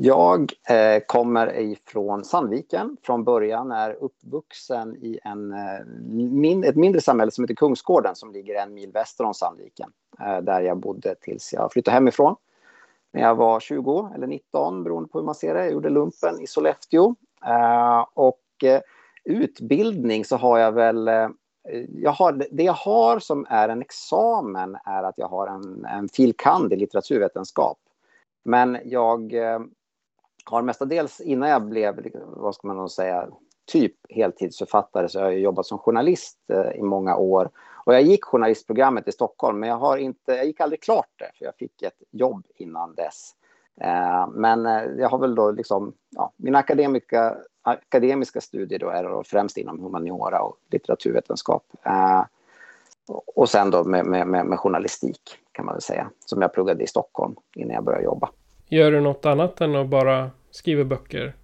Jag eh, kommer ifrån Sandviken från början, är uppvuxen i en, eh, min, ett mindre samhälle som heter Kungsgården som ligger en mil väster om Sandviken. Eh, där jag bodde tills jag flyttade hemifrån. När jag var 20 eller 19 beroende på hur man ser det. Jag gjorde lumpen i Sollefteå. Eh, och eh, utbildning så har jag väl eh, jag har, det jag har som är en examen är att jag har en, en fil. kand. i litteraturvetenskap. Men jag eh, har mestadels innan jag blev, vad ska man säga, typ heltidsförfattare så har jag jobbat som journalist eh, i många år. Och jag gick journalistprogrammet i Stockholm men jag, har inte, jag gick aldrig klart det för jag fick ett jobb innan dess. Eh, men eh, jag har väl då liksom, ja, mina akademiska, akademiska studier då är då främst inom humaniora och litteraturvetenskap. Och sen då med, med, med journalistik kan man väl säga, som jag pluggade i Stockholm innan jag började jobba. Gör du något annat än att bara skriver böcker?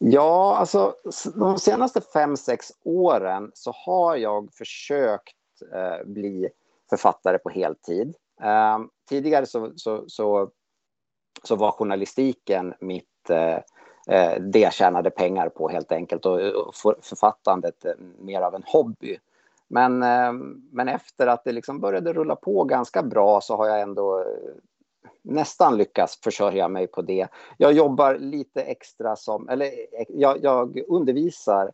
Ja, alltså de senaste fem, sex åren så har jag försökt eh, bli författare på heltid. Eh, tidigare så, så, så, så, var journalistiken mitt, eh, eh, det jag tjänade pengar på helt enkelt och, och författandet eh, mer av en hobby. Men, eh, men efter att det liksom började rulla på ganska bra så har jag ändå eh, nästan lyckas försörja mig på det. Jag jobbar lite extra som, eller jag, jag undervisar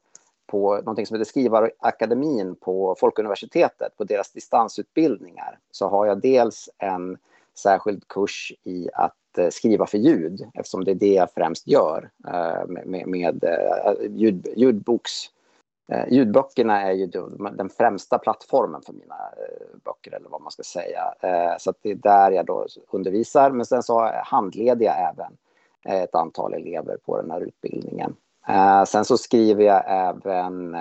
på någonting som heter Skrivarakademin på Folkuniversitetet, på deras distansutbildningar. Så har jag dels en särskild kurs i att eh, skriva för ljud, eftersom det är det jag främst gör eh, med, med, med eh, ljud, ljudboks Eh, ljudböckerna är ju den främsta plattformen för mina eh, böcker eller vad man ska säga. Eh, så det är där jag då undervisar. Men sen så handleder jag även eh, ett antal elever på den här utbildningen. Eh, sen så skriver jag även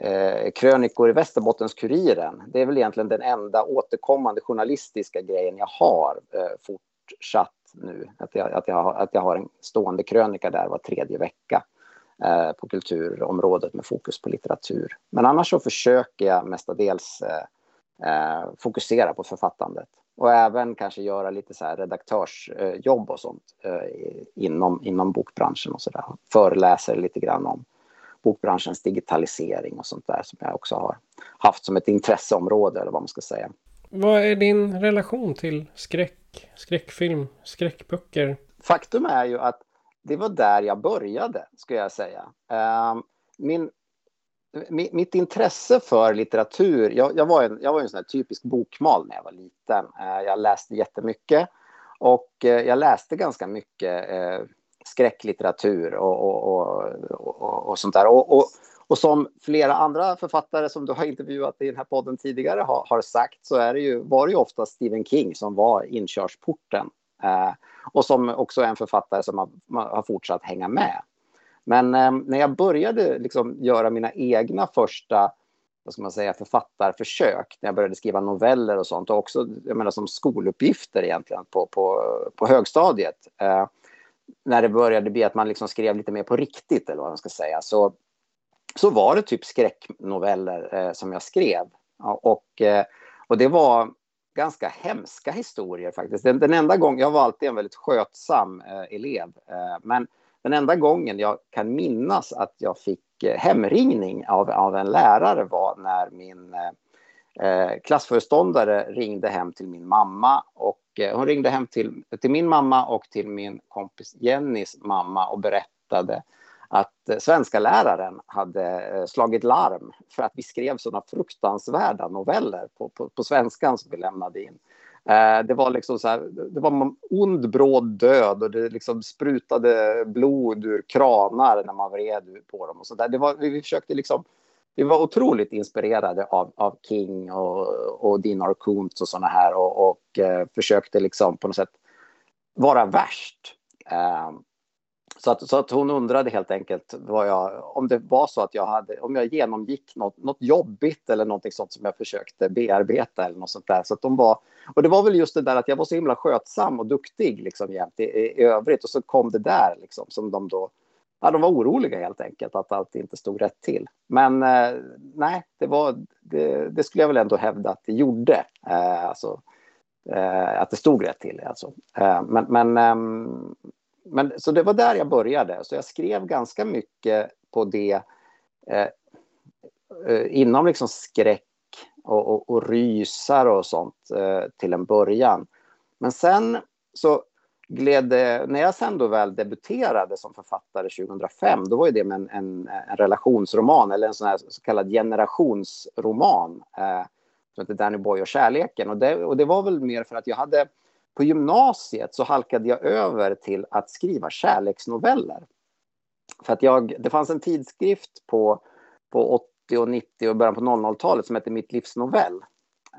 eh, krönikor i Västerbottens-Kuriren. Det är väl egentligen den enda återkommande journalistiska grejen jag har fortsatt nu. Att jag, att jag, att jag har en stående krönika där var tredje vecka eh, på kulturområdet med fokus på litteratur. Men annars så försöker jag mestadels eh, eh fokusera på författandet och även kanske göra lite så här redaktörsjobb och sånt eh, inom, inom bokbranschen och så där. Föreläser lite grann om bokbranschens digitalisering och sånt där som jag också har haft som ett intresseområde eller vad man ska säga. Vad är din relation till skräck, skräckfilm, skräckböcker? Faktum är ju att det var där jag började, skulle jag säga. Ehm, min, mitt intresse för litteratur, jag, jag, var en, jag var en sån här typisk bokmal när jag var liten. Eh, jag läste jättemycket och eh, jag läste ganska mycket eh, skräcklitteratur och, och, och, och, och sånt där. Och, och, och som flera andra författare som du har intervjuat i den här podden tidigare har, har sagt så är det ju, var det ju ofta Stephen King som var inkörsporten. Eh, och som också är en författare som har, har fortsatt hänga med. Men eh, när jag började liksom göra mina egna första vad ska man säga, författarförsök, när jag började skriva noveller och sånt, och också jag menar, som skoluppgifter egentligen på, på, på högstadiet. Eh, när det började bli att man liksom skrev lite mer på riktigt, eller vad man ska säga, så, så var det typ skräcknoveller eh, som jag skrev. Ja, och, eh, och det var ganska hemska historier faktiskt. Den, den enda gången, jag var alltid en väldigt skötsam eh, elev, eh, men den enda gången jag kan minnas att jag fick eh, hemringning av, av en lärare var när min eh, eh klassföreståndare ringde hem till min mamma och eh, hon ringde hem till, till min mamma och till min kompis Jennys mamma och berättade att eh, svenska läraren hade eh, slagit larm för att vi skrev sådana fruktansvärda noveller på, på, på svenskan som vi lämnade in. Eh, det var liksom så här, det var ond bråd död och det liksom sprutade blod ur kranar när man vred på dem. Och så där. Det var, vi försökte liksom, vi var otroligt inspirerade av, av King och, och Dinar Kuntz och sådana här och, och eh, försökte liksom på något sätt vara värst. Eh, så att, så att hon undrade helt enkelt vad jag, om det var så att jag hade, om jag genomgick något, något jobbigt eller någonting sånt som jag försökte bearbeta eller något sånt där. Så att de var, och det var väl just det där att jag var så himla skötsam och duktig liksom jämt i, i, i övrigt och så kom det där liksom som de då, ja de var oroliga helt enkelt att allt inte stod rätt till. Men eh, nej, det var, det, det, skulle jag väl ändå hävda att det gjorde. Eh, alltså, eh, att det stod rätt till alltså. Eh, men, men ehm, men, så det var där jag började. Så jag skrev ganska mycket på det eh, eh, inom liksom skräck och, och, och rysar och sånt eh, till en början. Men sen så gled det, när jag sen då väl debuterade som författare 2005, då var det med en, en, en relationsroman eller en sån här så kallad generationsroman eh, som heter Danny Boy och kärleken. Och det, och det var väl mer för att jag hade på gymnasiet så halkade jag över till att skriva kärleksnoveller. För att jag, det fanns en tidskrift på, på 80 och 90 och början på 00-talet som hette Mitt livs novell.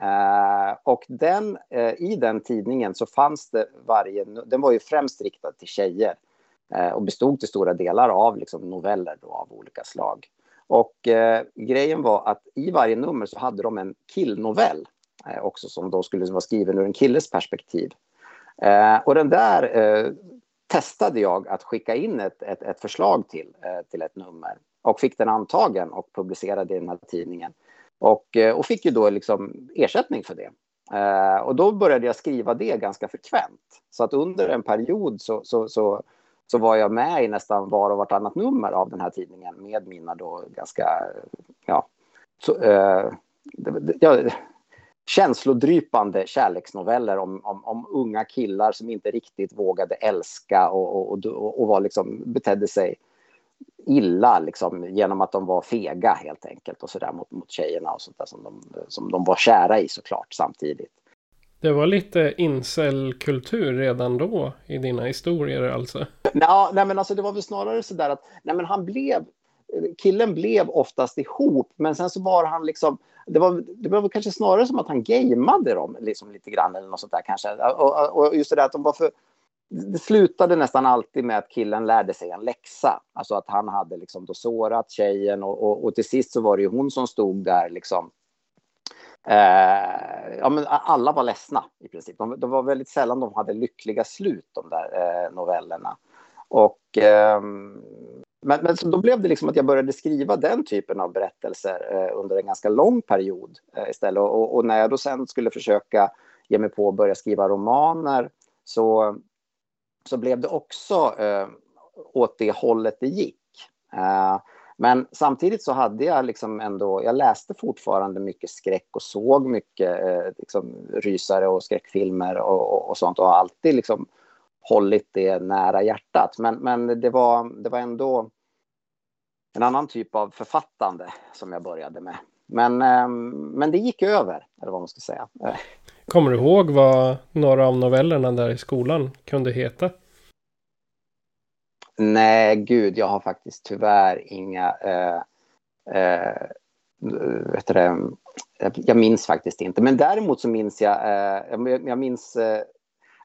Eh, och den, eh, i den tidningen så fanns det varje... Den var ju främst riktad till tjejer eh, och bestod till stora delar av liksom, noveller då, av olika slag. Och eh, grejen var att i varje nummer så hade de en killnovell eh, Eh, också som då skulle vara skriven ur en killes perspektiv. Eh, och den där eh, testade jag att skicka in ett, ett, ett förslag till, eh, till ett nummer och fick den antagen och publicerade i den här tidningen. Och, eh, och fick ju då liksom ersättning för det. Eh, och då började jag skriva det ganska frekvent. Så att under en period så, så, så, så var jag med i nästan var och vartannat nummer av den här tidningen med mina då ganska, ja, så, eh, ja känslodrypande kärleksnoveller om, om, om, unga killar som inte riktigt vågade älska och, och, och, och var liksom, betedde sig illa liksom, genom att de var fega helt enkelt och sådär mot, mot tjejerna och sånt där som de, som de var kära i såklart samtidigt. Det var lite incelkultur redan då i dina historier alltså? Ja, nej men alltså det var väl snarare sådär att nej men han blev killen blev oftast ihop, men sen så var han liksom... Det var, det var kanske snarare som att han gameade dem liksom lite grann eller något sånt där kanske. Och, och just det där att de var för... Det slutade nästan alltid med att killen lärde sig en läxa. Alltså att han hade liksom då sårat tjejen och, och, och till sist så var det ju hon som stod där liksom Eh, ja, men alla var ledsna i princip. De, de, var väldigt sällan de hade lyckliga slut, de där eh, novellerna. Och eh, men, men så då blev det liksom att jag började skriva den typen av berättelser eh, under en ganska lång period eh, istället. Och, och, när jag då sen skulle försöka ge mig på att börja skriva romaner så, så blev det också eh, åt det hållet det gick. Eh, men samtidigt så hade jag liksom ändå, jag läste fortfarande mycket skräck och såg mycket eh, liksom, rysare och skräckfilmer och, och, och, sånt och har alltid liksom hållit det nära hjärtat. Men, men det, var, det var ändå en annan typ av författande som jag började med. Men, eh, men det gick över, eller vad man ska säga. Kommer du ihåg vad några av novellerna där i skolan kunde heta? Nej, gud, jag har faktiskt tyvärr inga... Eh, eh, vet det, jag minns faktiskt inte. Men däremot så minns jag... Eh, jag minns eh,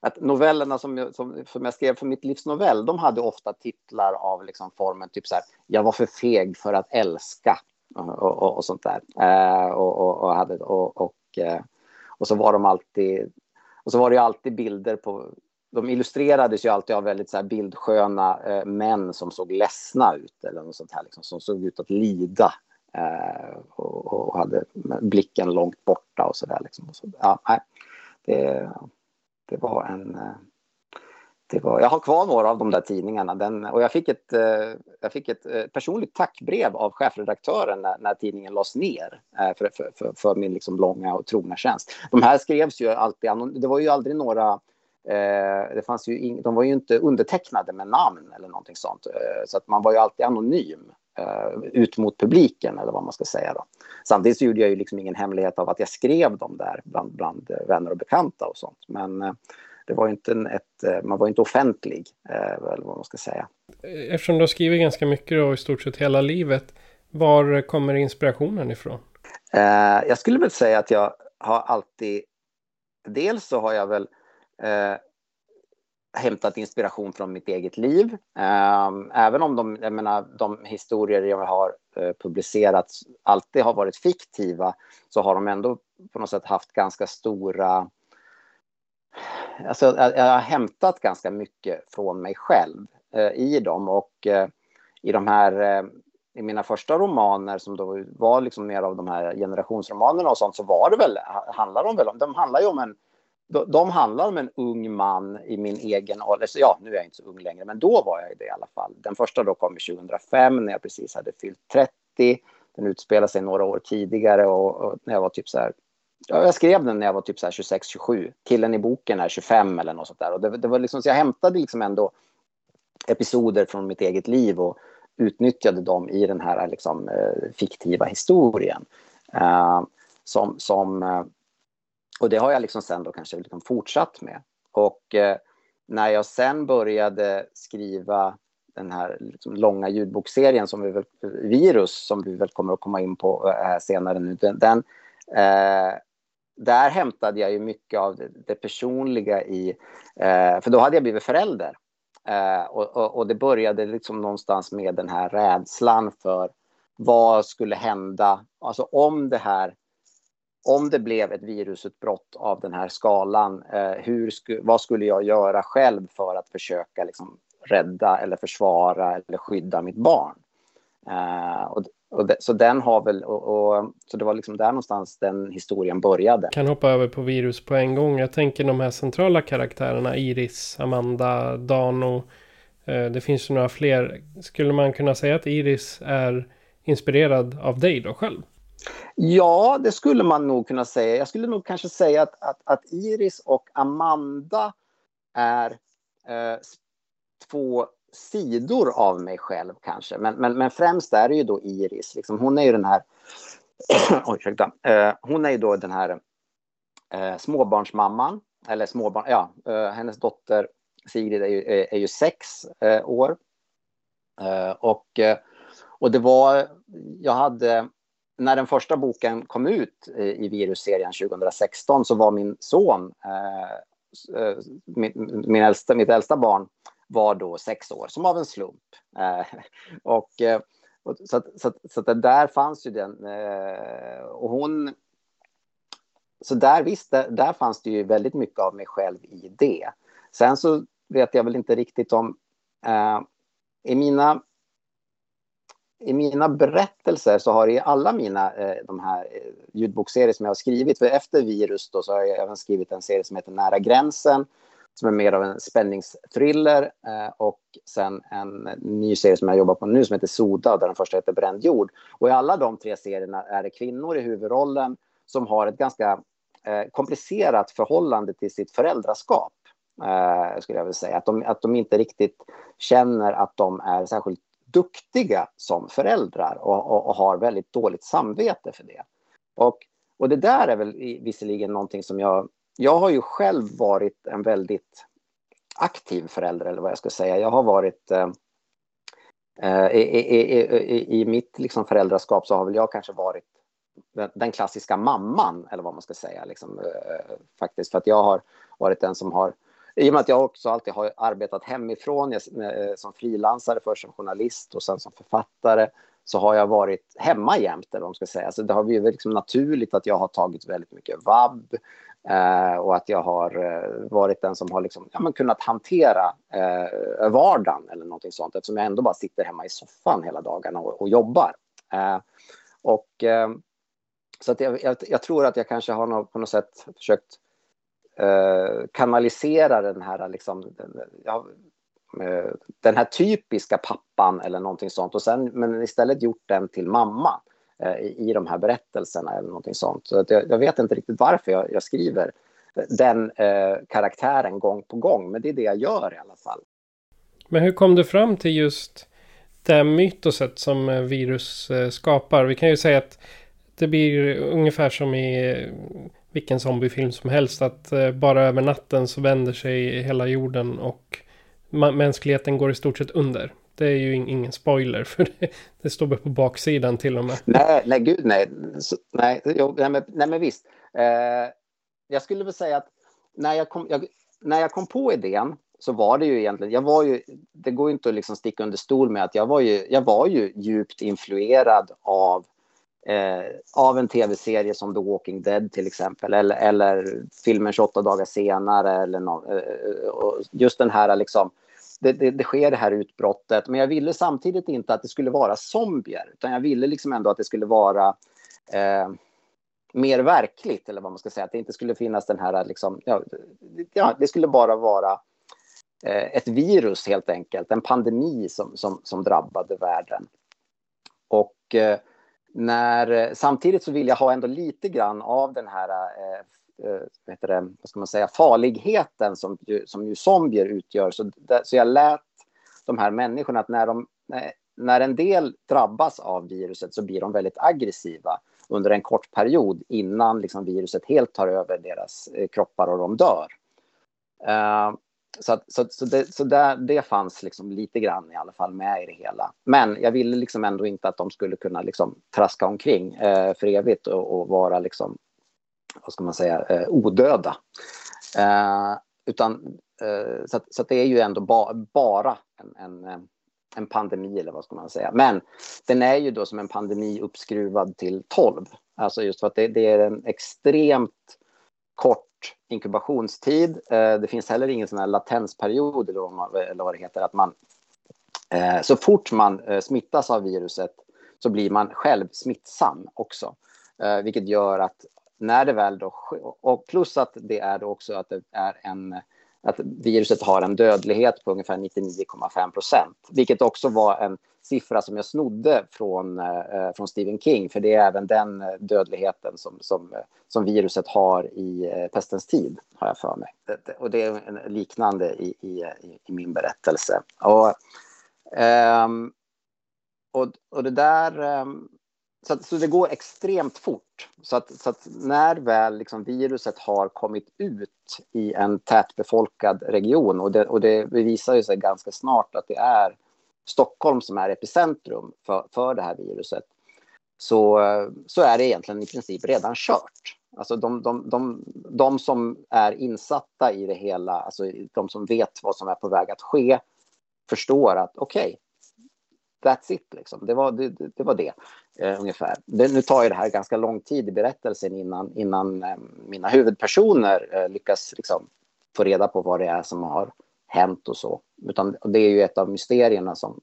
att novellerna som jag, som, som jag skrev för mitt livs novell, de hade ofta titlar av liksom formen typ så här, jag var för feg för att älska och, och, och sånt där. Eh, och, och, hade, och, och, eh, och så var de alltid, och så var det ju alltid bilder på de illustrerades ju alltid av väldigt så här bildsköna eh, män som såg ledsna ut eller något sånt här, liksom, som såg ut att lida eh, och, och, hade blicken långt borta och så där. Liksom. så, ja, det, det var en... Eh, det var, jag har kvar några av de där tidningarna den, och jag fick ett, eh, jag fick ett eh, personligt tackbrev av chefredaktören när, när tidningen lades ner för, för, för, för min liksom långa och trogna tjänst. De här skrevs ju alltid, det var ju aldrig några Eh, det fanns ju in, de var ju inte undertecknade med namn eller någonting sånt. Eh, så att man var ju alltid anonym ut mot publiken eller vad man ska säga. Då. Samtidigt så gjorde jag ju liksom ingen hemlighet av att jag skrev dem där bland, bland vänner och bekanta och sånt. Men det var inte ett, man var inte offentlig, eller vad man ska säga. Eftersom du har skrivit ganska mycket då, i stort sett hela livet, var kommer inspirationen ifrån? Jag skulle väl säga att jag har alltid, dels så har jag väl eh, hämtat inspiration från mitt eget liv. Ehm, även om de, jag menar, de historier jag har eh, publicerat alltid har varit fiktiva så har de ändå på något sätt haft ganska stora... Alltså, jag, har hämtat ganska mycket från mig själv eh, i dem och eh, i de här i mina första romaner som då var liksom mer av de här generationsromanerna och sånt så var det väl, handlar de väl om, de handlar ju om en de handlar om en ung man i min egen ålder. Ja, nu är jag inte så ung längre, men då var jag det i alla fall. Den första då kom 2005 när jag precis hade fyllt 30. Den utspelar sig några år tidigare och, och när jag var typ så här. Ja, jag skrev den när jag var typ 26-27. Killen i boken är 25 eller något sånt där. Och det, det var liksom, så jag hämtade liksom ändå episoder från mitt eget liv och utnyttjade dem i den här liksom, eh, fiktiva historien. Uh, som, som uh, och det har jag liksom sen då kanske liksom fortsatt med. Och eh, när jag sen började skriva den här liksom långa ljudbokserien som vi väl, Virus, som vi väl kommer att komma in på eh, här senare nu, den, den eh, där hämtade jag ju mycket av det, det personliga i, eh, för då hade jag blivit förälder. Eh, och, och, och, det började liksom någonstans med den här rädslan för vad skulle hända, alltså om det här om det blev ett virusutbrott av den här skalan, eh, hur sku, vad skulle jag göra själv för att försöka liksom, rädda eller försvara eller skydda mitt barn? Eh, och, och de, så den har väl, och, och, så det var liksom där någonstans den historien började. Kan hoppa över på virus på en gång. Jag tänker de här centrala karaktärerna, Iris, Amanda, Dano. Eh, det finns ju några fler. Skulle man kunna säga att Iris är inspirerad av dig då själv? Ja, det skulle man nog kunna säga. Jag skulle nog kanske säga att, att, att Iris och Amanda är eh, två sidor av mig själv kanske. Men, men, men främst är det ju då Iris. Liksom, hon är ju den här... Oj, ursäkta. Eh, hon är ju då den här eh, småbarnsmamman. Eller småbarn... Ja, eh, hennes dotter Sigrid är ju, är, är ju sex eh, år. Eh, och, eh, och det var... Jag hade när den första boken kom ut eh, i virusserien 2016 så var min son, eh, eh, min, min äldsta, mitt äldsta barn, var då sex år, som av en slump. Eh, och, eh, och, så så, så det där fanns ju den... Eh, och hon... Så där visst, där, där, fanns det ju väldigt mycket av mig själv i det. Sen så vet jag väl inte riktigt om... Eh, I mina i mina berättelser så har i alla mina eh, de här eh, ljudbokserier som jag har skrivit, för efter virus då så har jag även skrivit en serie som heter Nära gränsen som är mer av en spänningsthriller eh, och sen en ny serie som jag jobbar på nu som heter Soda där den första heter Bränd jord. Och i alla de tre serierna är det kvinnor i huvudrollen som har ett ganska eh, komplicerat förhållande till sitt föräldraskap. Eh, skulle jag vilja säga. Att de, att de inte riktigt känner att de är särskilt duktiga som föräldrar och, och, och har väldigt dåligt samvete för det. Och, och det där är väl visserligen någonting som jag... Jag har ju själv varit en väldigt aktiv förälder, eller vad jag ska säga. Jag har varit... Eh, eh i, i, i, I mitt liksom föräldraskap så har väl jag kanske varit den, den klassiska mamman, eller vad man ska säga. Liksom, eh, faktiskt, för att jag har varit den som har i och med att jag också alltid har arbetat hemifrån jag, eh, som frilansare, först som journalist och sen som författare, så har jag varit hemma jämt, eller vad man ska säga. Så det har blivit liksom naturligt att jag har tagit väldigt mycket vab eh, och att jag har eh, varit den som har liksom, ja, men kunnat hantera eh, vardagen eller någonting sånt, eftersom jag ändå bara sitter hemma i soffan hela dagarna och, och jobbar. Eh, och, eh, så att jag, jag, jag, tror att jag kanske har något, på något sätt försökt eh, kanalisera den här, liksom, ja, eh, den här typiska pappan eller någonting sånt. Och sen, men istället gjort den till mamma eh, i, i de här berättelserna eller någonting sånt. Så att jag, jag vet inte riktigt varför jag, jag skriver den eh, karaktären gång på gång, men det är det jag gör i alla fall. Men hur kom du fram till just det mytoset som eh, virus eh, skapar? Vi kan ju säga att det blir ungefär som i vilken zombiefilm som helst. Att eh, bara över natten så vänder sig hela jorden och mänskligheten går i stort sett under. Det är ju ingen spoiler för det, det står på baksidan till och med. Nej, nej gud nej. Så, nej, jo, nej, men, nej, men visst. Eh, jag skulle väl säga att när jag, kom, jag, när jag kom på idén så var det ju egentligen, jag var ju, det går ju inte att liksom sticka under stol med att jag var ju, jag var ju djupt influerad av eh, av en tv-serie som The Walking Dead till exempel eller, eller filmen 28 dagar senare eller no, eh, eh just den här liksom det, det, det, sker det här utbrottet. Men jag ville samtidigt inte att det skulle vara zombier utan jag ville liksom ändå att det skulle vara eh, mer verkligt eller vad man ska säga. Att det inte skulle finnas den här liksom ja, ja det skulle bara vara eh, ett virus helt enkelt en pandemi som, som, som drabbade världen. Och eh, när, eh, samtidigt så vill jag ha ändå lite grann av den här eh, eh vad, heter det, vad ska man säga, farligheten som, som ju zombier utgör. Så, så jag lät de här människorna att när, de, eh, när en del drabbas av viruset så blir de väldigt aggressiva under en kort period innan liksom viruset helt tar över deras kroppar och de dör. Uh, så, att, så, så, det, så där, det fanns liksom lite grann i alla fall med i det hela. Men jag ville liksom ändå inte att de skulle kunna liksom traska omkring eh, för evigt och, och, vara liksom, vad ska man säga, eh, odöda. Eh, utan, eh, så, att, så att det är ju ändå ba, bara en, en, eh, en pandemi eller vad ska man säga. Men den är ju då som en pandemi uppskruvad till 12. Alltså just för att det, det är en extremt kort inkubationstid. Eh, det finns heller ingen sån här latensperiod eller vad det heter. Att man, eh, så fort man eh, smittas av viruset så blir man själv smittsam också. Vilket gör att när det väl då... Och plus att det är då också att det är en att viruset har en dödlighet på ungefär 99,5 procent. Vilket också var en siffra som jag snodde från, eh, eh från Stephen King. För det är även den eh, dödligheten som, som, eh, som viruset har i pestens tid, har jag för mig. Det, och det är en liknande i, i, i min berättelse. Och, eh, och, och det där... Eh, så, att, så det går extremt fort. Så att, så att när väl liksom viruset har kommit ut i en tätbefolkad region och det, och det visar ju sig ganska snart att det är Stockholm som är epicentrum för, för det här viruset så, så är det egentligen i princip redan kört. Alltså de, de, de, de som är insatta i det hela, alltså de som vet vad som är på väg att ske förstår att okej, okay, that's it. Liksom. Det, var, det, det var det, eh, ungefär. Det, nu tar ju det här ganska lång tid i berättelsen innan, innan eh, mina huvudpersoner eh, lyckas liksom, få reda på vad det är som har hänt och så. Utan det är ju ett av mysterierna som,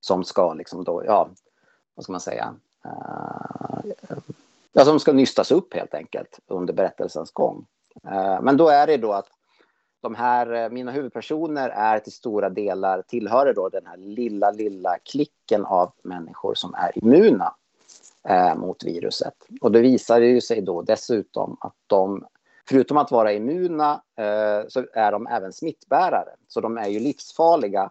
som ska liksom då, ja, vad ska man säga, uh, ja, som ska nystas upp helt enkelt under berättelsens gång. Uh, men då är det då att de här, eh, mina huvudpersoner är till stora delar, tillhör då den här lilla, lilla klicken av människor som är immuna eh, mot viruset. Och det visar ju sig då dessutom att de, förutom att vara immuna, eh, så är de även smittbärare. Så de är ju livsfarliga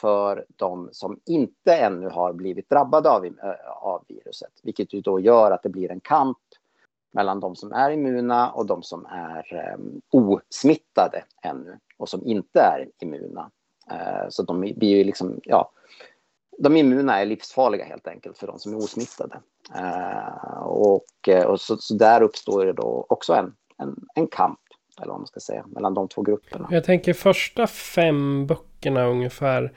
för de som inte ännu har blivit drabbade av, eh, av viruset. Vilket ju då gör att det blir en kamp mellan de som är immuna och de som är eh, osmittade ännu och som inte är immuna. Eh, så de blir ju liksom, ja, de immuna är livsfarliga helt enkelt för de som är osmittade. Eh, och, eh, och så, så, där uppstår det då också en, en, en kamp, eller vad man ska säga, mellan de två grupperna. Jag tänker första fem böckerna ungefär,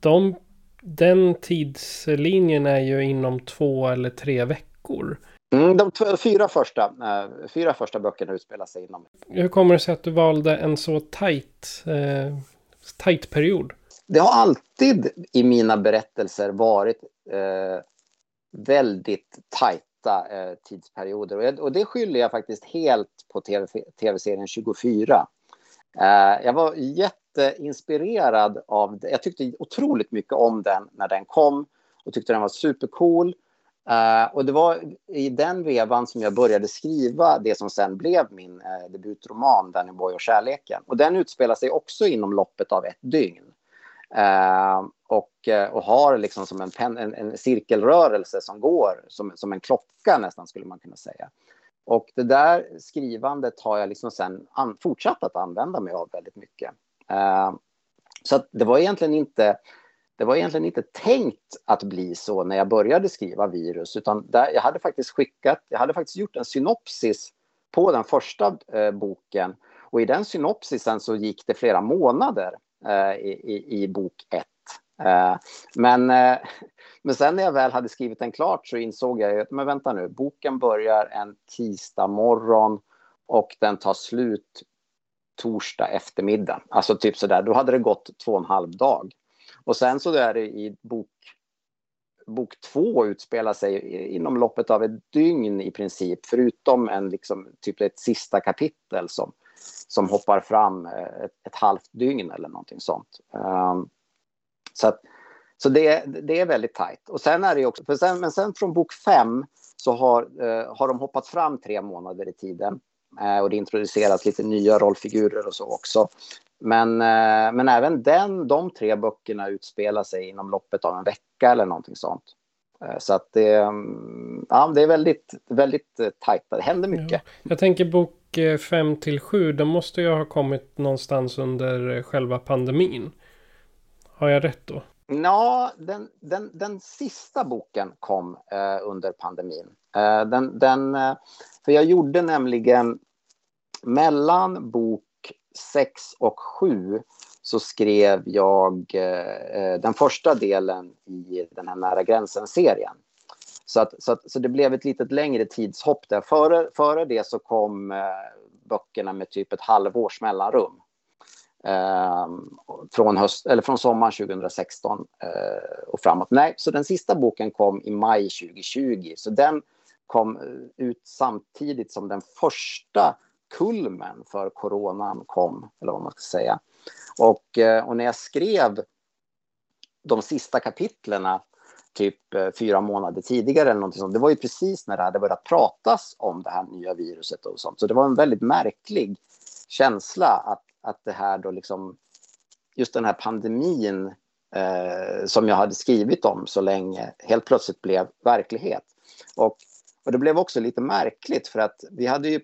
de, den tidslinjen är ju inom två eller tre veckor. Mm, de fyra första, äh, fyra första böckerna utspelar sig inom. Hur kommer det sig att du valde en så tajt, eh, tajt period? Det har alltid i mina berättelser varit eh, väldigt tajta eh, tidsperioder. Och, jag, och, det skyller jag faktiskt helt på TV, tv-serien 24. Eh, jag var jätteinspirerad av det. Jag tyckte otroligt mycket om den när den kom och tyckte den var supercool. Uh, och det var i den vevan som jag började skriva det som sen blev min uh, debutroman Danny Boy och kärleken. Och den utspelar sig också inom loppet av ett dygn. Uh, och, och har liksom som en, pen, en, en, cirkelrörelse som går som, som en klocka nästan skulle man kunna säga. Och det där skrivandet har jag liksom sen an, fortsatt att använda mig av väldigt mycket. så det var egentligen inte det var egentligen inte tänkt att bli så när jag började skriva virus, utan där, jag hade faktiskt skickat, jag hade faktiskt gjort en synopsis på den första eh, boken och i den synopsisen så gick det flera månader eh, i, i, bok ett. Eh, men, eh, men sen när jag väl hade skrivit den klart så insåg jag att men vänta nu, boken börjar en tisdag morgon och den tar slut torsdag eftermiddag. Alltså typ sådär, då hade det gått två och en halv dag. Och sen så är det i bok, bok två utspelar sig inom loppet av ett dygn i princip, förutom en liksom, typ ett sista kapitel som, som hoppar fram eh, ett, ett halvt dygn eller någonting sånt. Um, så att, så det, det är väldigt tajt. Och sen är det också, för sen, men sen från bok fem så har, uh, har de hoppat fram tre månader i tiden. Uh, och det introduceras lite nya rollfigurer och så också. Men, eh, men även den, de tre böckerna utspelar sig inom loppet av en vecka eller någonting sånt. Eh, så att det, mm, ja, det är väldigt, väldigt eh, tajt. Det händer mycket. Ja. Jag tänker bok 5 till 7, de måste ju ha kommit någonstans under själva pandemin. Har jag rätt då? Ja, den, den, den sista boken kom eh, under pandemin. Eh, den, den, för jag gjorde nämligen mellan bok 6 och 7 så skrev jag eh, den första delen i den här Nära gränsen-serien. Så, att, så, att, så det blev ett lite längre tidshopp där. Före, före det så kom eh, böckerna med typ ett halvårs mellanrum. Eh, från, höst, eller från sommaren 2016 eh, och framåt. Nej, så den sista boken kom i maj 2020. Så den kom eh, ut samtidigt som den första kulmen för coronan kom, eller vad man ska säga. Och, eh, och när jag skrev de sista kapitlerna typ eh, fyra månader tidigare eller någonting sånt. Det var ju precis när det hade börjat pratas om det här nya viruset och sånt. Så det var en väldigt märklig känsla att, att det här då liksom, just den här pandemin eh, som jag hade skrivit om så länge helt plötsligt blev verklighet. Och, och det blev också lite märkligt för att vi hade ju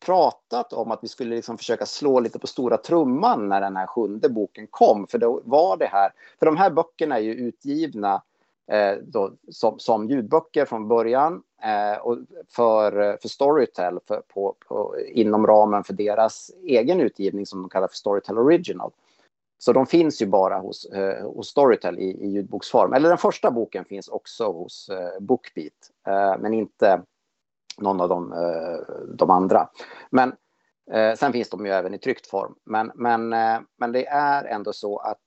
pratat om att vi skulle liksom försöka slå lite på stora trumman när den här sjunde boken kom. För då var det här, för de här böckerna är ju utgivna eh, då, som, som ljudböcker från början eh, och för, för Storytel för, på, på, inom ramen för deras egen utgivning som de kallar för Storytel Original. Så de finns ju bara hos, eh, hos Storytel i, i ljudboksform. Eller den första boken finns också hos eh, Bookbeat, eh, men inte någon av de, eh, de andra. Men eh, sen finns de ju även i tryckt form. Men, men, eh, men det är ändå så att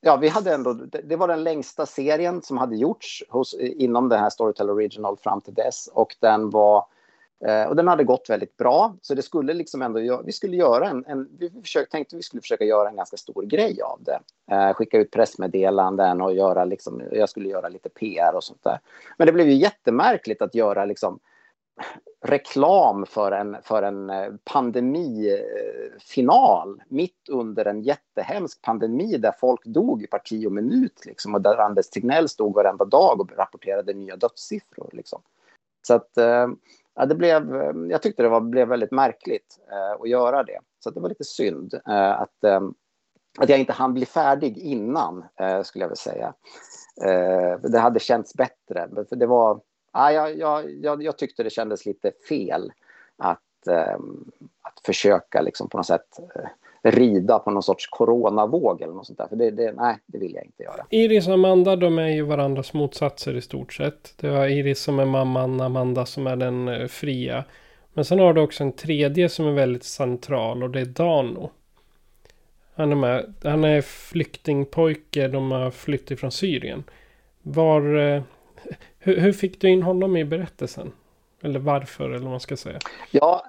ja, vi hade ändå, det, det, var den längsta serien som hade gjorts hos, inom den här Storytel Original fram till dess. Och den var Eh, och den hade gått väldigt bra, så det skulle liksom ändå, vi skulle göra en, en vi försökte, tänkte vi skulle försöka göra en ganska stor grej av det. Eh, skicka ut pressmeddelanden och göra liksom, jag skulle göra lite PR och sånt där. Men det blev ju jättemärkligt att göra liksom reklam för en, för en eh, pandemifinal mitt under en jättehemsk pandemi där folk dog i parti och minut liksom, och där Anders Tegnell stod varenda dag och rapporterade nya dödssiffror. Liksom. Så att eh, ja, det blev, eh, jag tyckte det var, blev väldigt märkligt eh, att göra det. Så det var lite synd eh, att, eh, att jag inte hann bli färdig innan, eh, skulle jag vilja säga. Eh, det hade känts bättre. För det var, ja, jag, jag, jag tyckte det kändes lite fel att, eh, att försöka liksom på något sätt eh, rida på någon sorts coronavåg eller något sånt där. För det, det, nej, det vill jag inte göra. Iris och Amanda, de är ju varandras motsatser i stort sett. Det var Iris som är mamman, Amanda som är den eh, fria. Men sen har du också en tredje som är väldigt central och det är Dano. Han är med. Han är flyktingpojke. De har flytt ifrån Syrien. Var... Eh, hur, hur fick du in honom i berättelsen? Eller varför, eller vad man ska säga. Ja,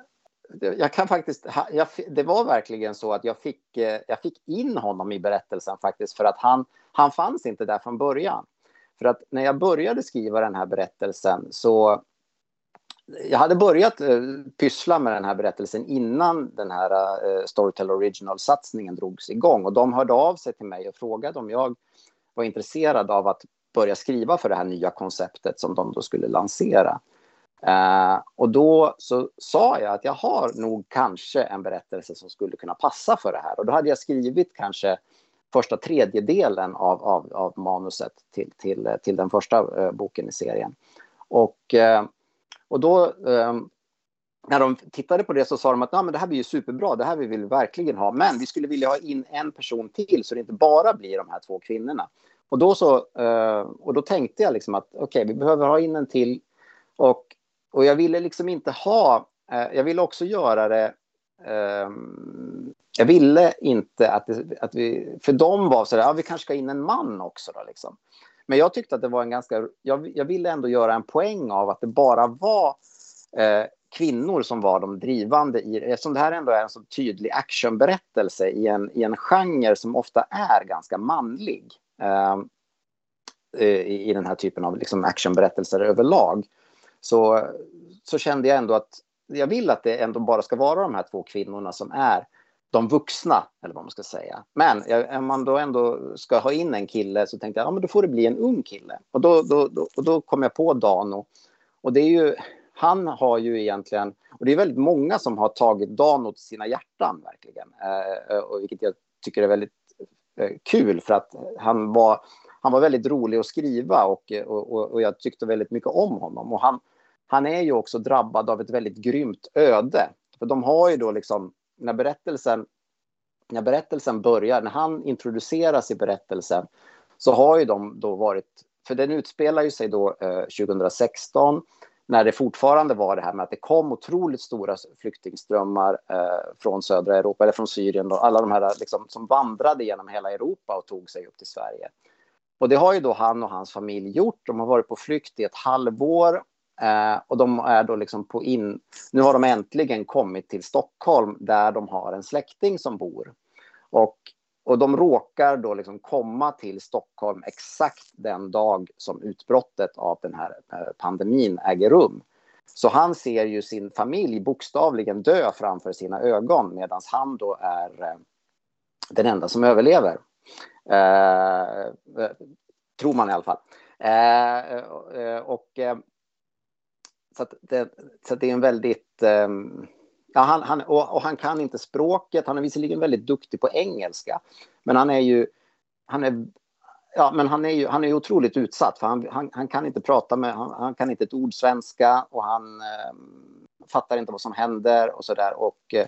jag kan faktiskt, jag, det var verkligen så att jag fick, eh, jag fick in honom i berättelsen faktiskt för att han, han fanns inte där från början. För att när jag började skriva den här berättelsen så jag hade börjat eh, pyssla med den här berättelsen innan den här eh, Storytel Original-satsningen drogs igång. Och de hörde av sig till mig och frågade om jag var intresserad av att börja skriva för det här nya konceptet som de då skulle lansera. Uh, och då så sa jag att jag har nog kanske en berättelse som skulle kunna passa för det här. Och då hade jag skrivit kanske första tredjedelen av, av, av manuset till, till, till den första uh, boken i serien. Och, uh, och då när de tittade på det så sa de att men det här blir ju superbra, det här vill vi verkligen ha, men vi skulle vilja ha in en person till så det inte bara blir de här två kvinnorna. Och då, så, och då tänkte jag liksom att okej, okay, vi behöver ha in en till och och jag ville liksom inte ha, eh, jag ville också göra det eh, jag ville inte att, det, att vi, för de var så där, ja, vi kanske ska in en man också då liksom. Men jag tyckte att det var en ganska, jag, jag ville ändå göra en poäng av att det bara var eh, kvinnor som var de drivande i, eftersom det här ändå är en så tydlig actionberättelse i en, i en genre som ofta är ganska manlig. Ehm, eh, i, i den här typen av liksom actionberättelser överlag så, så kände jag ändå att jag vill att det ändå bara ska vara de här två kvinnorna som är de vuxna, eller vad man ska säga. Men om man då ändå ska ha in en kille så tänkte jag, ja men då får det bli en ung kille. Och då, då, då, och då kom jag på Dano. Och det är ju, han har ju egentligen, och det är väldigt många som har tagit Dano till sina hjärtan verkligen. Eh, eh och vilket jag tycker är väldigt eh, kul för att han var, han var väldigt rolig att skriva och, och, och jag tyckte väldigt mycket om honom. Och han, han är ju också drabbad av ett väldigt grymt öde. För de har ju då liksom, när berättelsen, när berättelsen börjar, när han introduceras i berättelsen, så har ju de då varit, för den utspelar ju sig då eh, 2016, när det fortfarande var det här med att det kom otroligt stora flyktingströmmar eh, från södra Europa, eller från Syrien, då, alla de här liksom, som vandrade genom hela Europa och tog sig upp till Sverige. Och det har ju då han och hans familj gjort. De har varit på flykt i ett halvår Eh, och de är då liksom på in... Nu har de äntligen kommit till Stockholm där de har en släkting som bor. Och, och de råkar då liksom komma till Stockholm exakt den dag som utbrottet av den här pandemin äger rum. Så han ser ju sin familj bokstavligen dö framför sina ögon medan han då är eh, den enda som överlever. Eh, eh, tror man i alla fall. Eh, eh och så, det, så det är en väldigt... Um, ja, han, han, och, och, han kan inte språket. Han är visserligen väldigt duktig på engelska, men han är ju... Han är, ja, men han är ju han är otroligt utsatt, för han, han, han kan inte prata med... Han, han, kan inte ett ord svenska och han um, fattar inte vad som händer och så där. Och uh,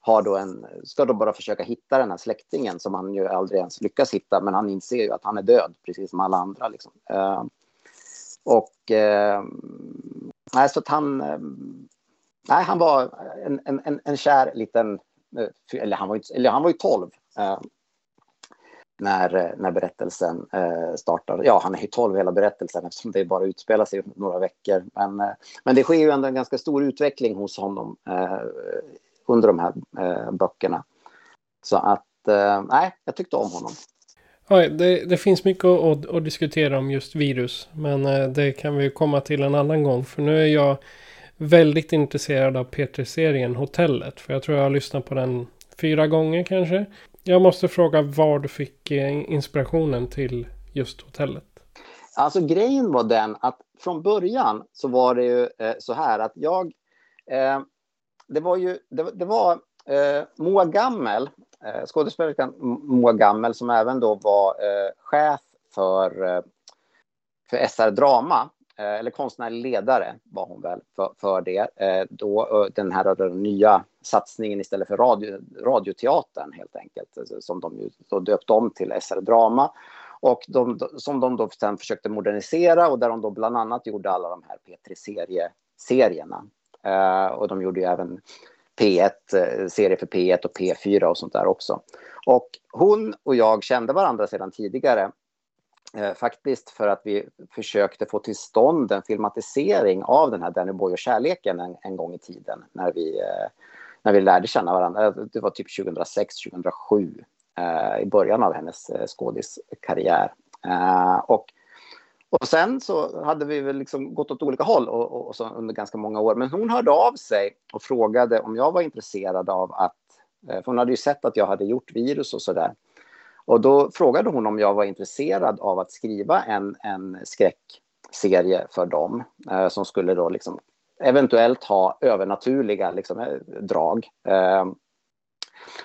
har då en, ska då bara försöka hitta den här släktingen som han ju aldrig ens lyckas hitta, men han inser ju att han är död, precis som alla andra. Liksom. Uh, och uh, nej, så att han, ehm, nej, han var en, en, en kär liten, eh, eller han var ju, eller han var ju 12. Eh, när, eh, när berättelsen eh, startar. Ja, han är ju 12 hela berättelsen eftersom det bara utspelar sig några veckor. Men, eh, men det sker ju ändå en ganska stor utveckling hos honom eh, under de här eh, böckerna. Så att, eh, nej, jag tyckte om honom. Ja, det, det finns mycket att, att, diskutera om just virus. Men eh, det kan vi komma till en annan gång. För nu är jag väldigt intresserad av P3-serien Hotellet. För jag tror jag har lyssnat på den fyra gånger kanske. Jag måste fråga var du fick eh, inspirationen till just hotellet. Alltså grejen var den att från början så var det ju eh, så här att jag... Eh, det var ju... Det, det var eh, Moa Gammel, eh, skådespelerskan Moa Gammel som även då var eh, chef för, eh, för SR Drama. Eh, eller konstnärlig ledare var hon väl för, för det. Eh, då, eh, den här eh, den nya satsningen istället för radio, radioteatern helt enkelt, eh, som de ju då döpte om till SR Drama. Och de, som de då sen försökte modernisera och där de då bland annat gjorde alla de här P3-serierna. Uh, och de gjorde ju även P1, eh, serie för P1 och P4 och sånt där också. Och hon och jag kände varandra sedan tidigare eh, faktiskt för att vi försökte få till stånd en filmatisering av den här Danny Boy och kärleken en, en gång i tiden när vi, eh, när vi lärde känna varandra. Det var typ 2006, 2007 eh, i början av hennes eh, skådiskarriär. Eh, och, och sen så hade vi väl liksom gått åt olika håll och, och, och så under ganska många år. Men hon hörde av sig och frågade om jag var intresserad av att, eh, för hon hade ju sett att jag hade gjort virus och så där. Och då frågade hon om jag var intresserad av att skriva en, en skräckserie för dem eh, som skulle då liksom eventuellt ha övernaturliga liksom, eh, drag. Eh,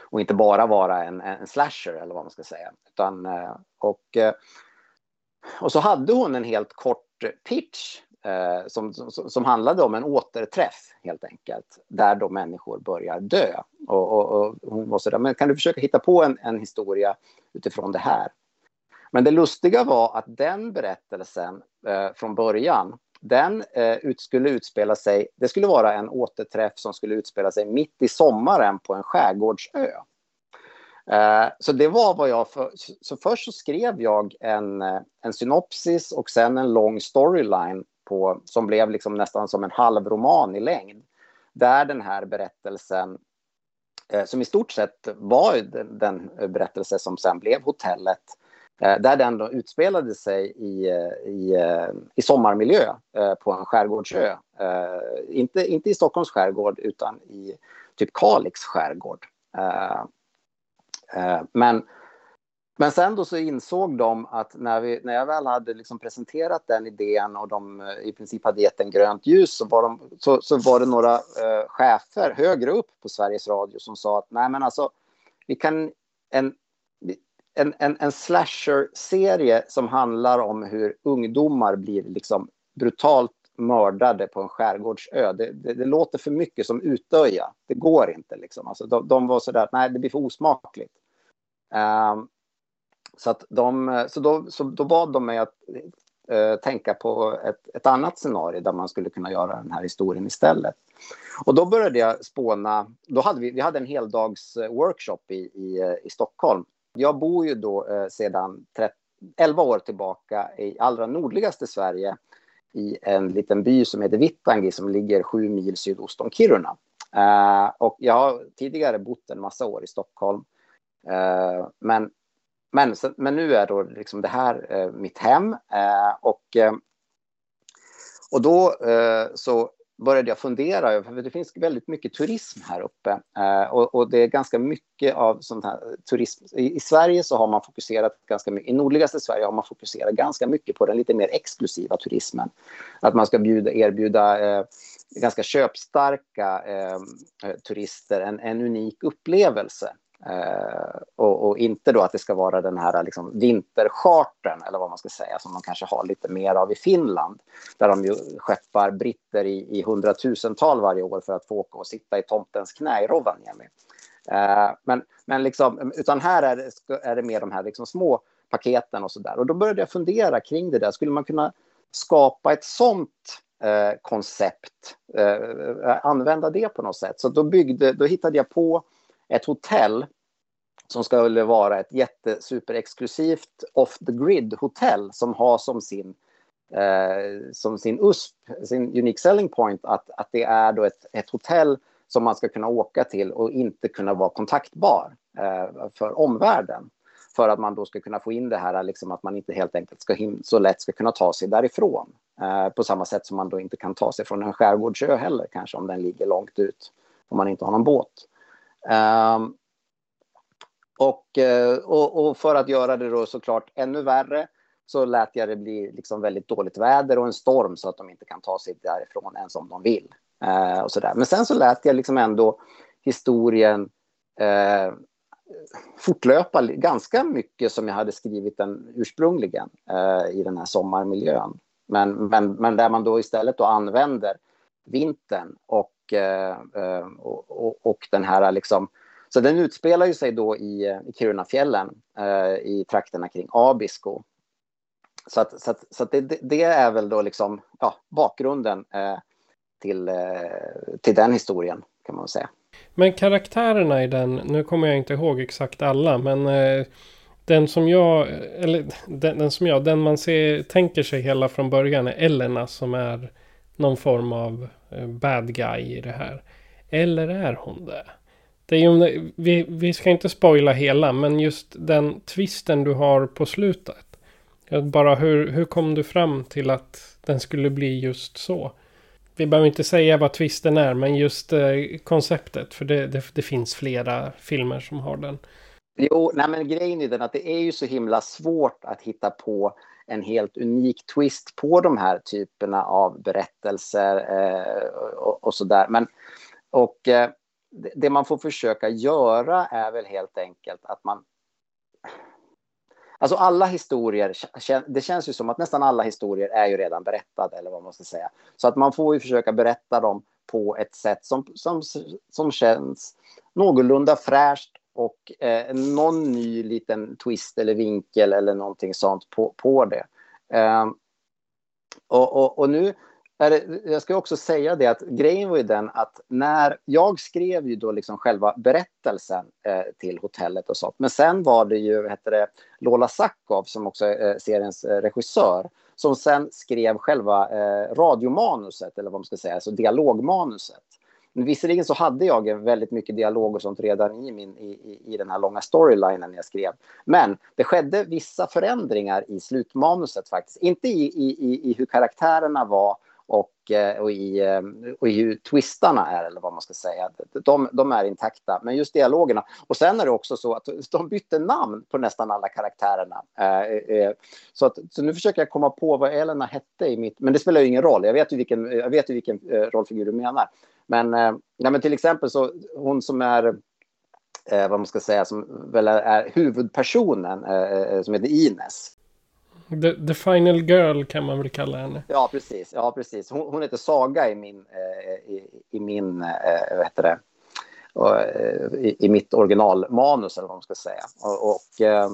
och inte bara vara en, en slasher eller vad man ska säga. Utan, eh, och, och så hade hon en helt kort pitch eh, som, som, som, handlade om en återträff helt enkelt. Där då människor börjar dö. Och, och, och hon var sådär, men kan du försöka hitta på en, en historia utifrån det här? Men det lustiga var att den berättelsen eh, från början, den eh, ut, skulle utspela sig, det skulle vara en återträff som skulle utspela sig mitt i sommaren på en skärgårdsö. Eh, så det var vad jag... För, så först så skrev jag en, eh, en synopsis och sen en lång storyline på, som blev liksom nästan som en halv roman i längd. Där den här berättelsen, eh, som i stort sett var den, den berättelse som sen blev hotellet, eh, där den då utspelade sig i, eh, i, eh, i sommarmiljö eh, på en skärgårdsö. Inte, inte i Stockholms skärgård utan i typ Kalix skärgård. Eh, men men sen då så insåg de att när, vi, när jag väl hade liksom presenterat den idén och de eh, i princip hade gett en grönt ljus så var, de, så, så var det några eh, chefer högre upp på Sveriges Radio som sa att nej men alltså vi kan en, en, en, en slasher-serie som handlar om hur ungdomar blir liksom brutalt mördade på en skärgårdsö. Det, det, det låter för mycket som Utöja. Det går inte. Liksom. Alltså, de, de var så där, nej, det blir för osmakligt. Um, så, att de, så, då, så då bad de mig att uh, tänka på ett, ett annat scenario där man skulle kunna göra den här historien istället. Och då började jag spåna. Då hade vi, vi hade en heldags eh, workshop i, i, eh, i Stockholm. Jag bor ju då uh, sedan 30, 11 år tillbaka i allra nordligaste Sverige i en liten by som heter Vittangi som ligger sju mil sydost om Kiruna. Uh, och jag har tidigare bott en massa år i Stockholm. Uh, men men, men nu är då liksom det här eh, mitt hem. Eh, och, eh, och då eh, så började jag fundera över, för det finns väldigt mycket turism här uppe. Eh, och, och, det är ganska mycket av sånt här turism. I, I, Sverige så har man fokuserat ganska mycket, i nordligaste Sverige har man fokuserat ganska mycket på den lite mer exklusiva turismen. Att man ska bjuda, erbjuda eh, ganska köpstarka eh, eh, turister en, en unik upplevelse. Uh, och, och, inte då att det ska vara den här liksom, vinterchartern eller vad man ska säga som de kanske har lite mer av i Finland. Där de ju skeppar britter i, i hundratusental varje år för att få åka och sitta i tomtens knä i Rovaniemi. Uh, men, men liksom, utan här är det, är det mer de här liksom små paketen och så där. Och då började jag fundera kring det där. Skulle man kunna skapa ett sånt uh, koncept? Använda det på något sätt? Så då, byggde, då hittade jag på ett hotell som skulle vara ett jättesuperexklusivt off the grid hotell som har som sin eh, som sin USP, sin unique selling point, att, att det är då ett, ett hotell som man ska kunna åka till och inte kunna vara kontaktbar eh, för omvärlden. För att man då ska kunna få in det här liksom att man inte helt enkelt ska så lätt ska kunna ta sig därifrån. Eh, på samma sätt som man då inte kan ta sig från en skärgårdsö heller kanske om den ligger långt ut om man inte har någon båt. Um, och, eh, och, och, för att göra det då såklart ännu värre så lät jag det bli liksom väldigt dåligt väder och en storm så att de inte kan ta sig därifrån ens om de vill. Uh, och så där. Men sen så lät jag liksom ändå historien uh, fortlöpa ganska mycket som jag hade skrivit den ursprungligen uh, i den här sommarmiljön. Men, men, men där man då istället då använder vintern och, Eh, eh, och, och, och, den här liksom... Så den utspelar ju sig då i, i Kirunafjällen eh, i trakterna kring Abisko så att, så att, så att det, det, är väl då liksom ja, bakgrunden till, till den historien kan man säga. Men karaktärerna i den, nu kommer jag inte ihåg exakt alla, men eh, den som jag, eller den, den, som jag, den man ser, tänker sig hela från början är Elena som är någon form av Eh, bad guy i det här. Eller är hon det? det är ju, vi, vi ska inte spoila hela, men just den twisten du har på slutet. Bara hur, hur kom du fram till att den skulle bli just så? Vi behöver inte säga vad twisten är, men just eh, konceptet. För det, det, det, finns flera filmer som har den. Jo, nej men grejen är den att det är ju så himla svårt att hitta på en helt unik twist på de här typerna av berättelser eh, och, och sådär. Men, och eh, det man får försöka göra är väl helt enkelt att man Alltså alla historier, det känns ju som att nästan alla historier är ju redan berättade, eller vad man ska säga. Så att man får ju försöka berätta dem på ett sätt som, som, som känns någorlunda fräscht och eh, någon ny liten twist eller vinkel eller någonting sånt på, på det. Eh, och, och, och, nu det, jag ska också säga det att grejen var ju den att när jag skrev ju då liksom själva berättelsen eh, till hotellet och sånt. Men sen var det ju heter det, Lola Sakov som också är eh, seriens eh, regissör som sen skrev själva eh, radiomanuset eller vad man ska säga, alltså dialogmanuset. Visserligen så hade jag väldigt mycket dialog och sånt redan i, min, i, i den här långa storylinen jag skrev. Men det skedde vissa förändringar i slutmanuset faktiskt. Inte i, i, i hur karaktärerna var och, eh, och, i, eh, och i hur twistarna är, eller vad man ska säga. De, de är intakta, men just dialogerna. Och sen är det också så att de bytte namn på nästan alla karaktärerna. Eh, så, att, så nu försöker jag komma på vad Elena hette i mitt... Men det spelar ju ingen roll, jag vet ju vilken, jag vet ju vilken rollfigur du menar. Men, ja, men till exempel så hon som är eh, vad man ska säga, som väl är, är huvudpersonen, eh, som heter Ines. The, the, final girl kan man väl kalla henne. Ja, precis. Ja, precis. Hon, hon heter Saga i min, eh, i, i, min eh, vad heter det? Och, eh, i, i, mitt originalmanus, eller vad man ska säga. Och, och, eh,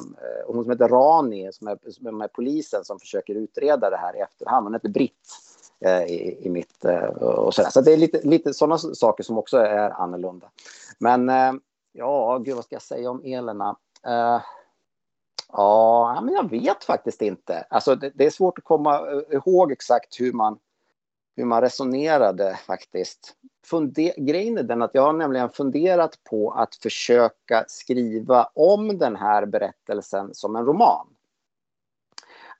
och hon som heter Rani, som är, som är polisen som försöker utreda det här i efterhand, hon heter Britt eh, Eh, i, i mitt... Eh, och sådär. Så det är lite, lite sådana saker som också är annorlunda. Men eh, ja, gud, vad ska jag säga om Elena? Ja, men jag vet faktiskt inte. Alltså, det, det, är svårt att komma ihåg exakt hur man, hur man resonerade faktiskt. Funde, grejen är den att jag har nämligen funderat på att försöka skriva om den här berättelsen som en roman.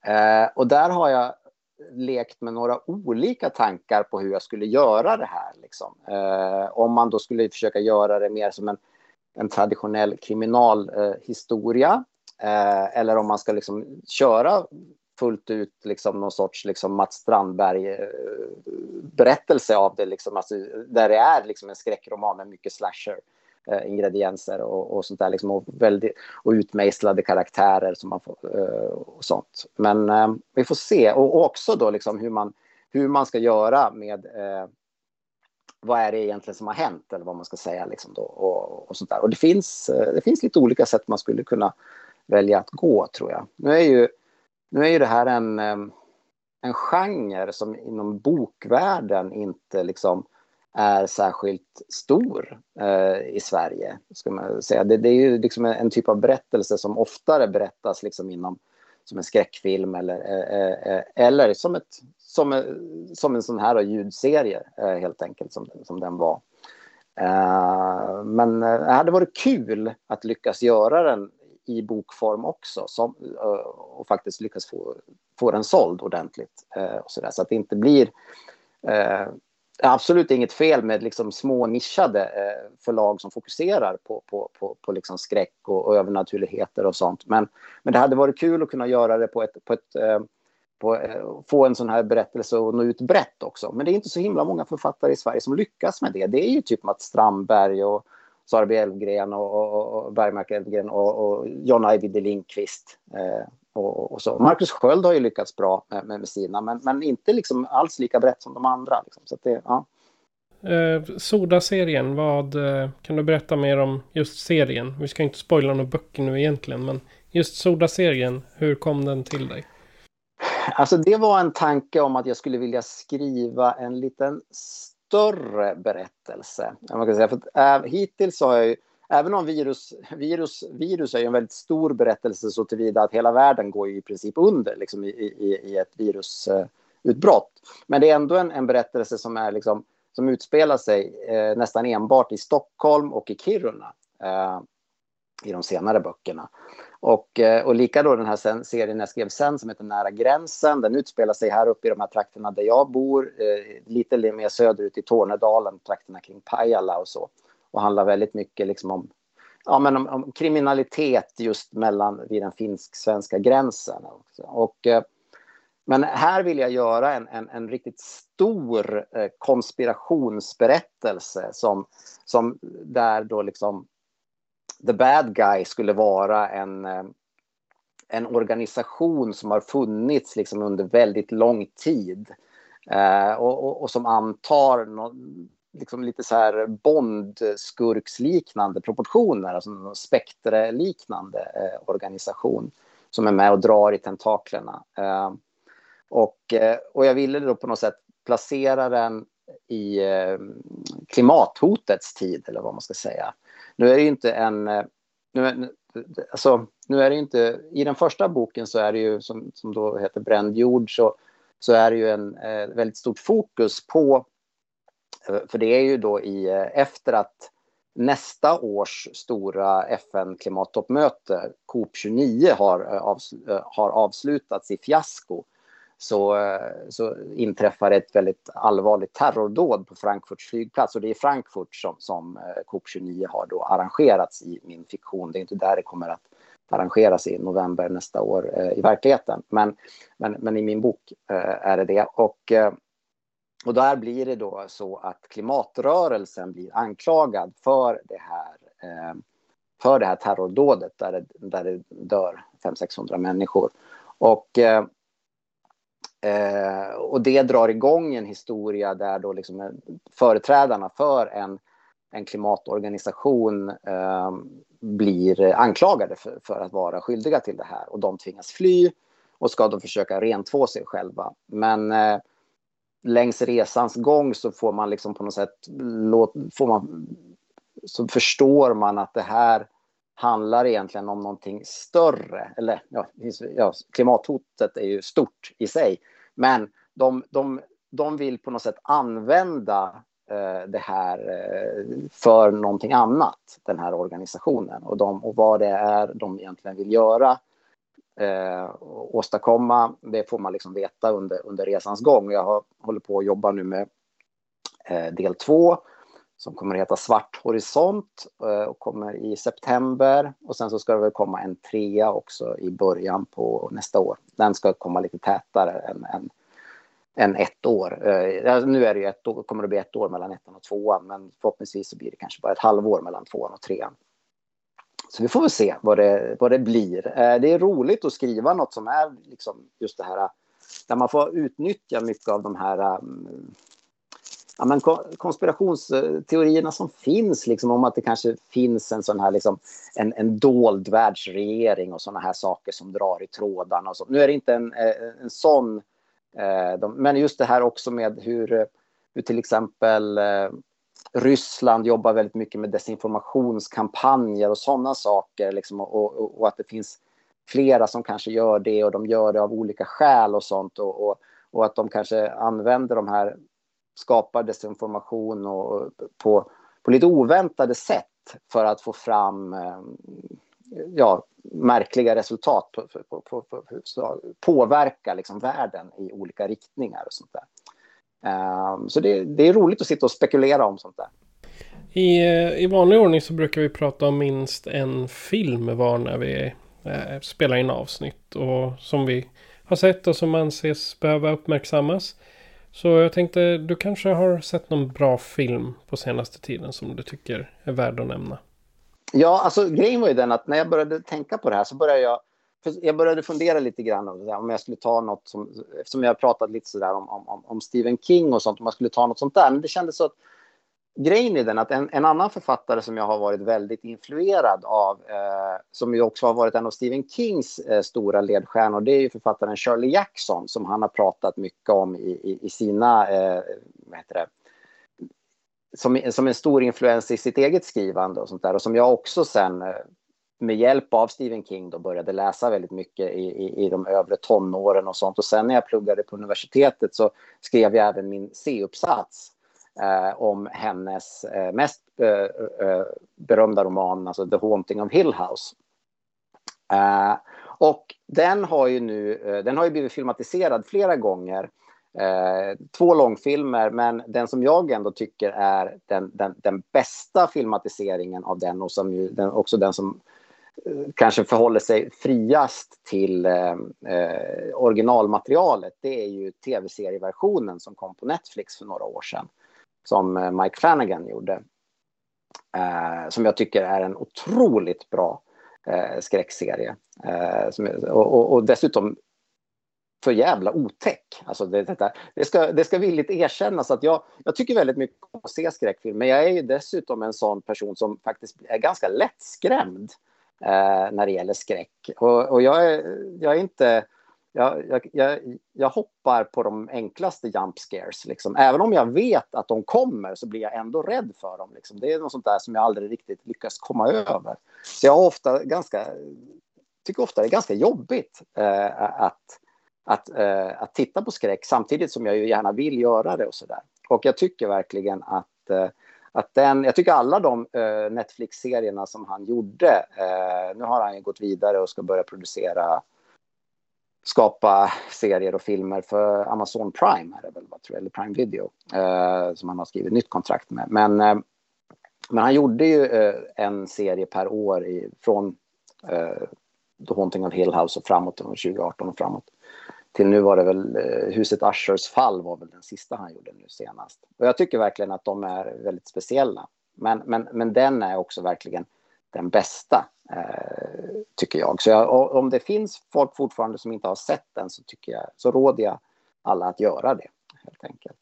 Eh, och där har jag lekt med några olika tankar på hur jag skulle göra det här. Liksom. Eh, om man då skulle försöka göra det mer som en, en traditionell kriminalhistoria eh, eh, eller om man ska liksom köra fullt ut liksom någon sorts liksom Mats Strandberg-berättelse eh, av det, liksom, alltså, där det är liksom en skräckroman med mycket slasher. Eh, ingredienser och, och sånt där liksom, och, väldigt, och utmejslade karaktärer som man får, eh, och sånt. Men eh, vi får se och, och, också då liksom hur man, hur man ska göra med eh, vad är det egentligen som har hänt eller vad man ska säga liksom då, och, och sånt där. Och det finns, eh, det finns lite olika sätt man skulle kunna välja att gå, tror jag. Nu är ju, nu är ju det här en, eh, en genre som inom bokvärlden inte liksom är särskilt stor eh, i Sverige. Ska man säga. Det, det, är ju liksom en, en, typ av berättelse som oftare berättas liksom inom som en skräckfilm eller, eh, eh, eh eller som, ett, som, eh, som en sån här ljudserie eh, helt enkelt som, som den var. Eh, men eh, det hade varit kul att lyckas göra den i bokform också som, och faktiskt lyckas få, få den såld ordentligt. och så, där, så att det inte blir absolut inget fel med liksom små nischade eh, förlag som fokuserar på, på, på, på liksom skräck och, och övernaturligheter och sånt. Men, men det hade varit kul att kunna göra det på ett, på ett eh, på, eh, få en sån här berättelse och nå ut brett också. Men det är inte så himla många författare i Sverige som lyckas med det. Det är ju typ Mats Strandberg och Sara B. Elfgren och, och, och Bergmark Elfgren och, och John Ajvide Lindqvist. Eh, och, och, så. Marcus Sköld har ju lyckats bra med, med sina, men, men inte liksom alls lika brett som de andra. Liksom. Så det, ja. Eh, Soda-serien, vad eh, kan du berätta mer om just serien? Vi ska inte spoila några böcker nu egentligen, men just Soda-serien, hur kom den till dig? Alltså det var en tanke om att jag skulle vilja skriva en liten större berättelse. Man kan säga. För, äh, hittills har jag ju även om virus, virus, virus är en väldigt stor berättelse så tillvida att hela världen går i princip under liksom, i, i, i ett virusutbrott. Eh, Men det är ändå en, en berättelse som, är, liksom, som utspelar sig eh, nästan enbart i Stockholm och i Kiruna eh, i de senare böckerna. Och, eh, och lika då den här serien jag skrev sen som heter Nära gränsen. Den utspelar sig här uppe i de här trakterna där jag bor, eh, lite mer söderut i Tornedalen, trakterna kring Pajala och så och handlar väldigt mycket liksom om, ja, men om, om kriminalitet just mellan vid den finsk-svenska gränsen. Också. Och, eh, men här vill jag göra en, en, en riktigt stor eh, konspirationsberättelse som, som där då liksom the bad guy skulle vara en, eh, en organisation som har funnits liksom under väldigt lång tid. Eh, och, och, och, som antar någon, liksom lite så här Bond-skurksliknande proportioner, alltså en spektreliknande eh, organisation som är med och drar i tentaklerna. Eh, och, eh, och jag ville då på något sätt placera den i eh, klimathotets tid, eller vad man ska säga. Nu är det ju inte en... Eh, nu, alltså, nu är det inte... I den första boken så är det ju, som, som då heter Bränd jord, så, så är det ju en eh, väldigt stort fokus på Eh, för det är ju då i, eh, efter att nästa års stora FN-klimattoppmöte, COP 29, har, eh, eh, har avslutats i fiasko så, så inträffar ett väldigt allvarligt terrordåd på Frankfurts flygplats. Och det är Frankfurt som, som COP 29 har då arrangerats i min fiktion. Det är inte där det kommer att arrangeras i november nästa år eh, i verkligheten. Men, men, men i min bok eh, är det det. Och eh, och där blir det då så att klimatrörelsen blir anklagad för det här, eh, för det här terrordådet där det, där det dör 500-600 människor. Och, eh, eh, och det drar igång en historia där då liksom företrädarna för en, en klimatorganisation eh, blir anklagade för, för, att vara skyldiga till det här och de tvingas fly och ska då försöka rentvå sig själva. Men eh, längs resans gång så får man liksom på något sätt, får man, så förstår man att det här handlar egentligen om någonting större. Eller ja, ja klimathotet är ju stort i sig. Men de, de, de vill på något sätt använda eh, det här eh, för någonting annat, den här organisationen. Och, de, och vad det är de egentligen vill göra eh, åstadkomma. Det får man liksom veta under, under resans gång. Jag har, håller på att jobba nu med eh, del två som kommer att heta Svart horisont eh, och kommer i september. Och sen så ska det väl komma en trea också i början på nästa år. Den ska komma lite tätare än, än, än ett år. Eh, alltså nu är det ju ett, kommer det bli ett år mellan ettan och tvåan, men förhoppningsvis så blir det kanske bara ett halvår mellan tvåan och trean. Så vi får väl se vad det, vad det blir. Eh, det är roligt att skriva något som är liksom just det här eh, där man får utnyttja mycket av de här eh, ja, men konspirationsteorierna som finns, liksom, om att det kanske finns en sån här liksom, en, en dold världsregering och såna här saker som drar i trådarna. Och så. Nu är det inte en, en sån, eh, de, men just det här också med hur hur till exempel eh, Ryssland jobbar väldigt mycket med desinformationskampanjer och sådana saker. Liksom, och, och, och, att det finns flera som kanske gör det och de gör det av olika skäl och sånt. Och, och, och att de kanske använder de här, skapar desinformation och, på, på lite oväntade sätt för att få fram eh, ja, märkliga resultat, på, på, på, på påverka liksom världen i olika riktningar och sånt där. Um, så det, det, är roligt att sitta och spekulera om sånt där. I, eh, I vanlig ordning så brukar vi prata om minst en film var när vi eh, spelar in avsnitt. Och som vi har sett och som anses behöva uppmärksammas. Så jag tänkte, du kanske har sett någon bra film på senaste tiden som du tycker är värd att nämna? Ja, alltså grejen var ju den att när jag började tänka på det här så började jag jag började fundera lite grann om jag skulle ta något som, eftersom jag har pratat lite sådär om, om, om Stephen King och sånt, om jag skulle ta något sånt där. Men det kändes så att grejen är den att en, en annan författare som jag har varit väldigt influerad av, eh, som ju också har varit en av Stephen Kings eh, stora ledstjärnor, det är ju författaren Shirley Jackson som han har pratat mycket om i, i, i sina, eh, vad heter det, som, som en stor influens i sitt eget skrivande och sånt där och som jag också sen eh, med hjälp av Stephen King då började läsa väldigt mycket i, i, i de övre tonåren och sånt. Och sen när jag pluggade på universitetet så skrev jag även min C-uppsats eh, om hennes eh, mest eh, eh, eh berömda roman, alltså The Haunting of Hill House. Eh, och den har ju nu, eh, den har ju blivit filmatiserad flera gånger. Eh, två långfilmer, men den som jag ändå tycker är den, den, den bästa filmatiseringen av den och som ju, den, också den som Eh, kanske förhåller sig friast till eh, eh, originalmaterialet det är ju tv-serieversionen som kom på Netflix för några år sedan. Som eh, Mike Flanagan gjorde. Eh, som jag tycker är en otroligt bra eh, skräckserie. Eh, som, och, och, dessutom för jävla otäck. Alltså det, detta, det, ska, det ska villigt erkännas att jag, jag tycker väldigt mycket om att se skräckfilm. Men jag är ju dessutom en sån person som faktiskt är ganska lättskrämd eh, när det gäller skräck. Och, och jag, är, jag är inte... Jag, jag, jag, jag, hoppar på de enklaste jump scares. Liksom. Även om jag vet att de kommer så blir jag ändå rädd för dem. Liksom. Det är något sånt där som jag aldrig riktigt lyckas komma över. Så jag ofta ganska, tycker ofta det är ganska jobbigt eh, att, att, eh, att titta på skräck samtidigt som jag ju gärna vill göra det och så där. Och jag tycker verkligen att eh, att den, jag tycker alla de uh, Netflix-serierna som han gjorde, uh, nu har han ju gått vidare och ska börja producera, skapa serier och filmer för Amazon Prime, är det väl, tror jag, eller Prime Video, uh, som han har skrivit nytt kontrakt med. Men, men han gjorde ju en serie per år i, från The Haunting of Hill House och framåt, 2018 och framåt till nu var det väl eh, huset Ushers fall var väl den sista han gjorde nu senast. Och jag tycker verkligen att de är väldigt speciella. Men, men, men den är också verkligen den bästa, eh, tycker jag. Så jag, om det finns folk fortfarande som inte har sett den så, tycker jag, så råder jag alla att göra det, helt enkelt.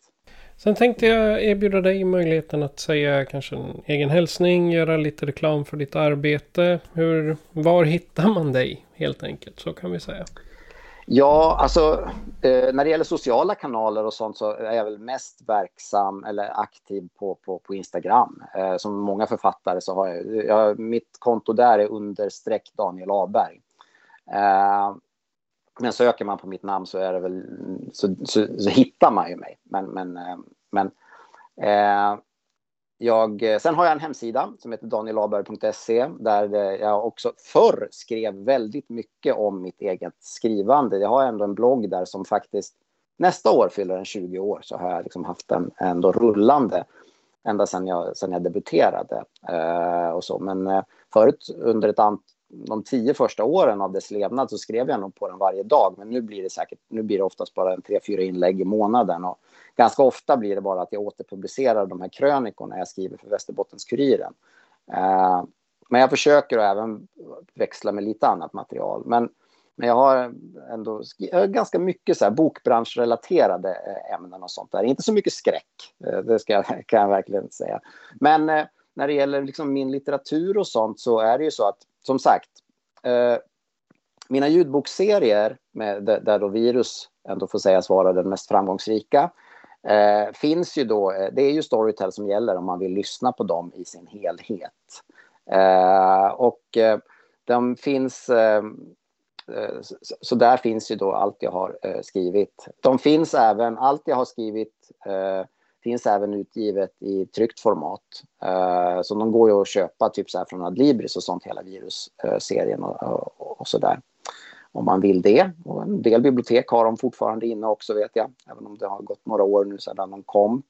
Sen tänkte jag erbjuda dig möjligheten att säga kanske en egen hälsning, göra lite reklam för ditt arbete. Hur, var hittar man dig helt enkelt? Så kan vi säga. Ja, alltså eh, när det gäller sociala kanaler och sånt så är jag väl mest verksam eller aktiv på, på, på Instagram. Eh, som många författare så har jag, jag, mitt konto där är understreck Daniel Aberg. Eh, men söker man på mitt namn så är det väl så, så, så hittar man ju mig. Men, men, eh, men eh, jag, eh, sen har jag en hemsida som heter danielaberg.se där eh, jag också förr skrev väldigt mycket om mitt eget skrivande. Jag har ändå en blogg där som faktiskt nästa år fyller en 20 år så har jag liksom haft den ändå rullande ända sedan jag, sedan jag debuterade. Eh, och så. Men eh, förut under ett antal de tio första åren av dess levnad så skrev jag nog på den varje dag. Men nu blir det säkert, nu blir det oftast bara en tre, fyra inlägg i månaden. Och ganska ofta blir det bara att jag återpublicerar de här krönikorna jag skriver för Västerbottens-Kuriren. Eh, men jag försöker även växla med lite annat material. Men, men jag har ändå jag har ganska mycket så här bokbranschrelaterade eh, ämnen och sånt där. Inte så mycket skräck, eh, det ska jag, kan jag verkligen säga. Men eh, när det gäller liksom min litteratur och sånt så är det ju så att som sagt, eh, mina ljudboksserier med, där, då virus ändå får sägas vara den mest framgångsrika Eh, finns ju då, eh, det är ju Storytel som gäller om man vill lyssna på dem i sin helhet. Eh, och eh, de finns, eh, eh så, så där finns ju då allt jag har eh, skrivit. De finns även, allt jag har skrivit finns även utgivet i tryckt format. Eh, så de går ju att köpa typ så här från Adlibris och sånt, hela virusserien och, och, och så där om man vill det. Och en del bibliotek har de fortfarande inne också vet jag, även om det har gått några år nu sedan de kom.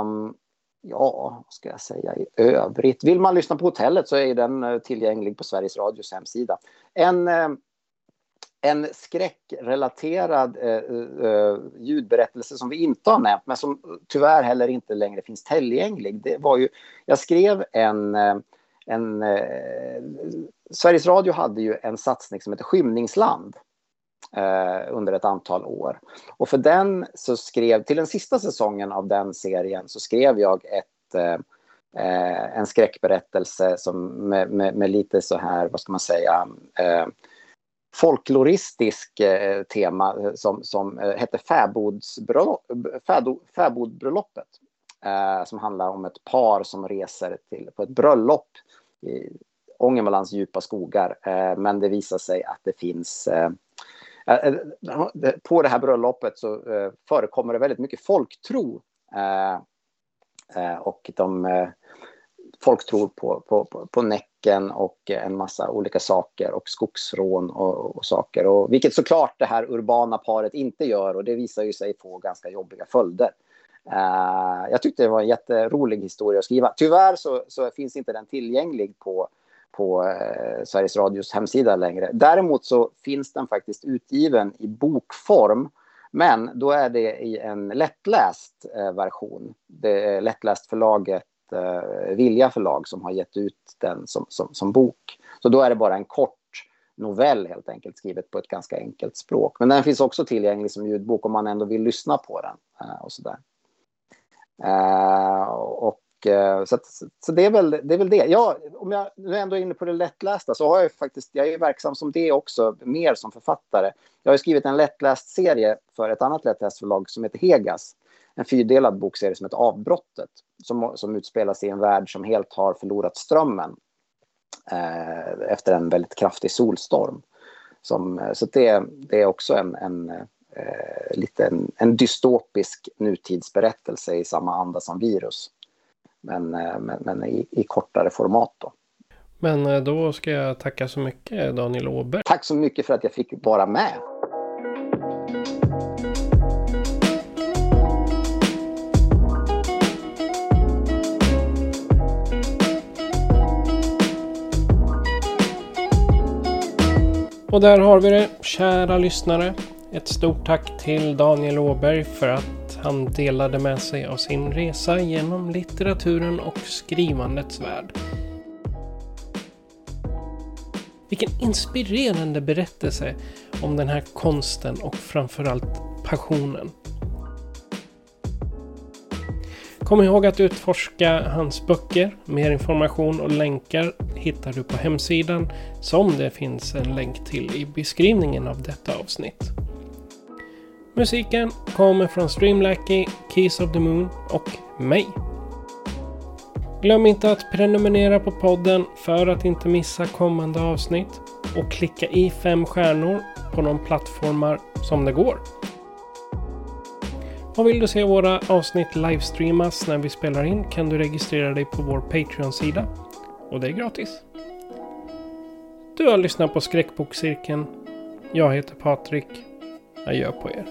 Um, ja, vad ska jag säga i övrigt? Vill man lyssna på hotellet så är den eh, tillgänglig på Sveriges Radios hemsida. En, eh, en skräckrelaterad eh, eh, eh, ljudberättelse som vi inte har nämnt, men som tyvärr heller inte längre finns tillgänglig. Det var ju, jag skrev en eh, en, eh, Sveriges Radio hade ju en satsning som heter Skymningsland eh, under ett antal år. Och för den så skrev, till den sista säsongen av den serien så skrev jag ett, eh, eh en skräckberättelse som med, med, med, lite så här, vad ska man säga, eh, folkloristisk eh, tema eh, som, som eh, hette Fäbodbröllopet. Eh, som handlar om ett par som reser till, på ett bröllop i Ångermanlands djupa skogar. Eh, men det visar sig att det finns eh, eh, eh på det här bröllopet så eh, förekommer det väldigt mycket folktro. Och de folktror på, på, på Näcken och en massa olika saker och skogsrån och, och, saker. Och, vilket såklart det här urbana paret inte gör och det visar ju sig få ganska jobbiga följder. Uh, jag tyckte det var en jätterolig historia att skriva. Tyvärr så, så finns inte den tillgänglig på, på uh, Sveriges Radios hemsida längre. Däremot så finns den faktiskt utgiven i bokform. Men då är det i en lättläst uh, version. Det är lättläst förlaget Eh, vilja förlag som har gett ut den som, som, som bok. Så då är det bara en kort novell helt enkelt skrivet på ett ganska enkelt språk. Men den finns också tillgänglig som ljudbok om man ändå vill lyssna på den. Eh, och sådär. Uh, och, så, så det, är väl, det är väl det. Ja, om jag nu ändå är inne på det lättlästa så har jag faktiskt, jag är verksam som det också, mer som författare. Jag har skrivit en lättläst serie för ett annat lättläst förlag som heter Hegas. En fyrdelad bokserie som heter Avbrottet, som, som utspelar sig i en värld som helt har förlorat strömmen uh, efter en väldigt kraftig solstorm. Som, så det, det är också en, en eh, lite en, en, dystopisk nutidsberättelse i samma anda som virus. Men, eh, men, men i, i, kortare format då. Men eh, då ska jag tacka så mycket Daniel Åberg. Tack så mycket för att jag fick vara med. Och där har vi det, kära lyssnare. Ett stort tack till Daniel Åberg för att han delade med sig av sin resa genom litteraturen och skrivandets värld. Vilken inspirerande berättelse om den här konsten och framförallt passionen. Kom ihåg att utforska hans böcker. Mer information och länkar hittar du på hemsidan som det finns en länk till i beskrivningen av detta avsnitt. Musiken kommer från Streamlacky, Keys of the Moon och mig. Glöm inte att prenumerera på podden för att inte missa kommande avsnitt och klicka i fem stjärnor på de plattformar som det går. Och vill du se våra avsnitt livestreamas när vi spelar in kan du registrera dig på vår Patreon-sida. Och det är gratis. Du har lyssnat på Skräckbokcirkeln. Jag heter Patrik. Adjö på er.